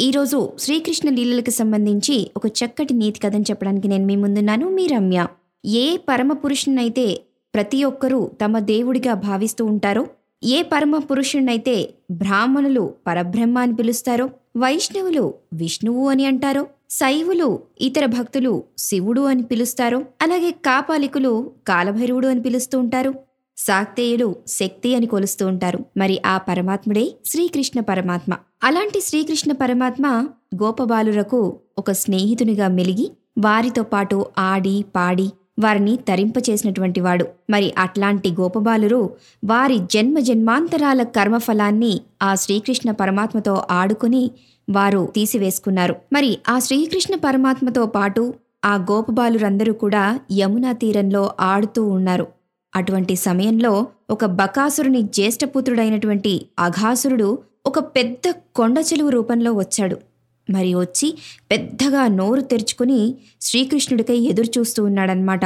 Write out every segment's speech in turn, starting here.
ఈరోజు శ్రీకృష్ణ లీలలకు సంబంధించి ఒక చక్కటి నీతి కథను చెప్పడానికి నేను మీ ముందున్నాను. మీ రమ్య ఏ పరమ పురుషునైతే ప్రతి ఒక్కరూ తమ దేవుడిగా భావిస్తూ ఉంటారో ఏ పరమ పురుషుణ్ణైతే బ్రాహ్మణులు పరబ్రహ్మ అని పిలుస్తారో వైష్ణవులు విష్ణువు అని అంటారో శైవులు ఇతర భక్తులు శివుడు అని పిలుస్తారో అలాగే కాపాలికులు కాలభైరవుడు అని పిలుస్తూ ఉంటారు. శాక్తేయులు శక్తి అని కొలుస్తూ ఉంటారు. మరి ఆ పరమాత్ముడే శ్రీకృష్ణ పరమాత్మ. అలాంటి శ్రీకృష్ణ పరమాత్మ గోపబాలురకు ఒక స్నేహితునిగా మెలిగి వారితో పాటు ఆడి పాడి వారిని తరింపచేసినటువంటి వాడు. మరి అట్లాంటి గోపబాలురు వారి జన్మ జన్మాంతరాల కర్మఫలాన్ని ఆ శ్రీకృష్ణ పరమాత్మతో ఆడుకుని వారు తీసివేసుకున్నారు. మరి ఆ శ్రీకృష్ణ పరమాత్మతో పాటు ఆ గోపబాలురందరూ కూడా యమునా తీరంలో ఆడుతూ ఉన్నారు. అటువంటి సమయంలో ఒక బకాసురుని జ్యేష్ఠపుత్రుడైనటువంటి అఘాసురుడు ఒక పెద్ద కొండ చెలువు రూపంలో వచ్చాడు. మరి వచ్చి పెద్దగా నోరు తెరుచుకుని శ్రీకృష్ణుడికై ఎదురుచూస్తూ ఉన్నాడనమాట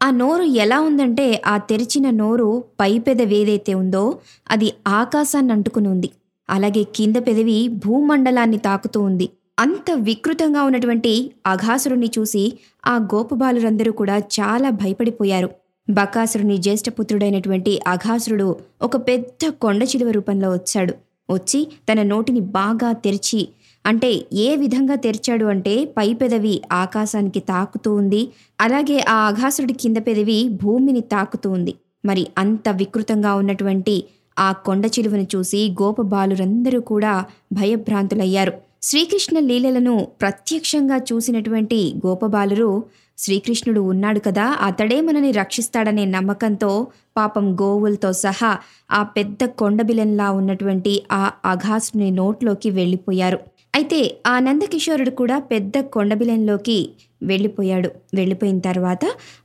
ఆ నోరు ఎలా ఉందంటే ఆ తెరిచిన నోరు పై పెదవేదైతే ఉందో అది ఆకాశాన్ని అంటుకుని ఉంది. అలాగే కింద పెదవి భూమండలాన్ని తాకుతూ ఉంది. అంత వికృతంగా ఉన్నటువంటి అఘాసురుణ్ణి చూసి ఆ గోపబాలురందరూ కూడా చాలా భయపడిపోయారు. బకాసురుని జ్యేష్ఠపుత్రుడైనటువంటి అఘాసురుడు ఒక పెద్ద కొండ చిలువ రూపంలో వచ్చాడు. వచ్చి తన నోటిని బాగా తెరిచి అంటే ఏ విధంగా తెరిచాడు అంటే పై పెదవి ఆకాశానికి తాకుతూ ఉంది అలాగే ఆ అఘాసురుడి కింద పెదవి భూమిని తాకుతూ ఉంది. మరి అంత వికృతంగా ఉన్నటువంటి ఆ కొండ చిలువను చూసి గోపబాలురందరూ కూడా భయభ్రాంతులయ్యారు. శ్రీకృష్ణ లీలలను ప్రత్యక్షంగా చూసినటువంటి గోపబాలురు శ్రీకృష్ణుడు ఉన్నాడు కదా అతడే మనని రక్షిస్తాడనే నమ్మకంతో పాపం గోవులతో సహా ఆ పెద్ద కొండబిలంలా ఉన్నటువంటి ఆ అఘాసుని నోట్లోకి వెళ్ళిపోయారు. అయితే ఆ నందకిషోరుడు కూడా పెద్ద కొండబిలంలోకి వెళ్ళిపోయాడు. వెళ్ళిపోయిన తర్వాత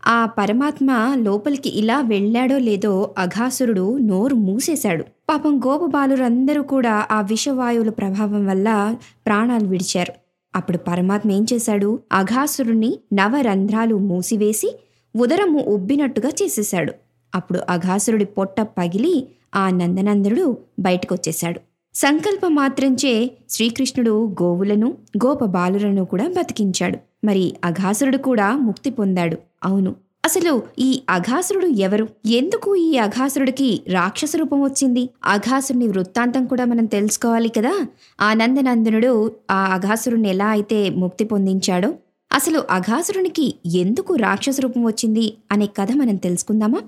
ఆ పరమాత్మ లోపలికి ఇలా వెళ్ళాడో లేదో అఘాసురుడు నోరు మూసేశాడు. పాపం గోపబాలురందరూ కూడా ఆ విషవాయువుల ప్రభావం వల్ల ప్రాణాలు విడిచారు. అప్పుడు పరమాత్మ ఏం చేశాడు? అఘాసురుణ్ణి నవరంధ్రాలు మూసివేసి ఉదరము ఉబ్బినట్టుగా చేసేశాడు. అప్పుడు అఘాసురుడి పొట్ట పగిలి ఆ నందనందనుడు బయటకొచ్చేశాడు. సంకల్ప మాత్రంచే శ్రీకృష్ణుడు గోవులను గోపబాలులను కూడా బతికించాడు. మరి అఘాసురుడు కూడా ముక్తి పొందాడు. అవును. అసలు ఈ అఘాసురుడు ఎవరు? ఎందుకు ఈ అఘాసురుడికి రాక్షస రూపం వచ్చింది? అఘాసురుని వృత్తాంతం కూడా మనం తెలుసుకోవాలి కదా? ఆనందనందనుడు ఆ అఘాసురుని ఎలా అయితే ముక్తి పొందించాడో? అసలు అఘాసురునికి ఎందుకు రాక్షస రూపం వచ్చింది అనే కథ మనం తెలుసుకుందామా?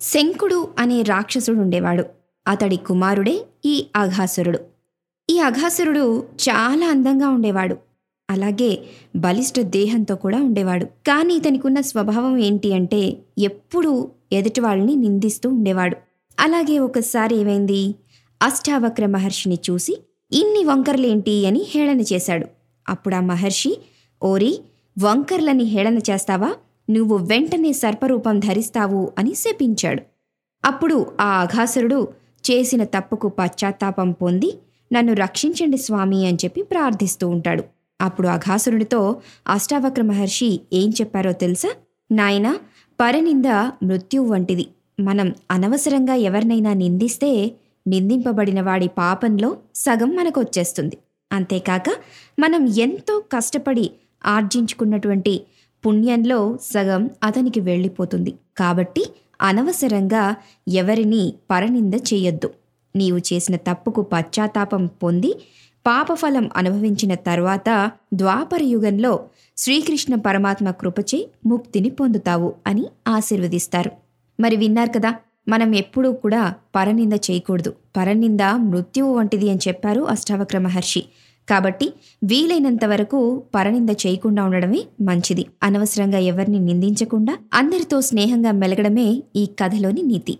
శంకుడు అనే రాక్షసుడు ఉండేవాడు. అతడి కుమారుడే ఈ అఘాసురుడు. ఈ అఘాసురుడు చాలా అందంగా ఉండేవాడు. అలాగే బలిష్ట దేహంతో కూడా ఉండేవాడు. కానీ ఇతనికున్న స్వభావం ఏంటి అంటే ఎప్పుడూ ఎదుటి వాళ్ళని నిందిస్తూ ఉండేవాడు. అలాగే ఒకసారి ఏమైంది? అష్టావక్ర మహర్షిని చూసి ఇన్ని వంకర్లేంటి అని హేళన చేశాడు. అప్పుడు ఆ మహర్షి ఓరి వంకర్లని హేళన చేస్తావా? నువ్వు వెంటనే సర్పరూపం ధరిస్తావు అని శపించాడు. అప్పుడు ఆ అఘాసురుడు చేసిన తప్పుకు పశ్చాత్తాపం పొంది నన్ను రక్షించండి స్వామి అని చెప్పి ప్రార్థిస్తూ ఉంటాడు. అప్పుడు అఘాసురునితో అష్టావక్ర మహర్షి ఏం చెప్పారో తెలుసా? నాయనా పరనింద మృత్యువు వంటిది. మనం అనవసరంగా ఎవరినైనా నిందిస్తే నిందింపబడిన వాడి పాపంలో సగం మనకొచ్చేస్తుంది. అంతేకాక మనం ఎంతో కష్టపడి ఆర్జించుకున్నటువంటి పుణ్యంలో సగం అతనికి వెళ్ళిపోతుంది. కాబట్టి అనవసరంగా ఎవరిని పరనింద చేయొద్దు. నీవు చేసిన తప్పుకు పశ్చాత్తాపం పొంది పాపఫలం అనుభవించిన తర్వాత ద్వాపర యుగంలో శ్రీకృష్ణ పరమాత్మ కృపచే ముక్తిని పొందుతావు అని ఆశీర్వదిస్తారు. మరి విన్నారు కదా మనం ఎప్పుడూ కూడా పరనింద చేయకూడదు. పరనింద మృత్యువు వంటిది అని చెప్పారు అష్టావక్ర మహర్షి. కాబట్టి వీలైనంత వరకు పరనింద చేయకుండా ఉండడమే మంచిది. అనవసరంగా ఎవరిని నిందించకుండా అందరితో స్నేహంగా మెలగడమే ఈ కథలోని నీతి.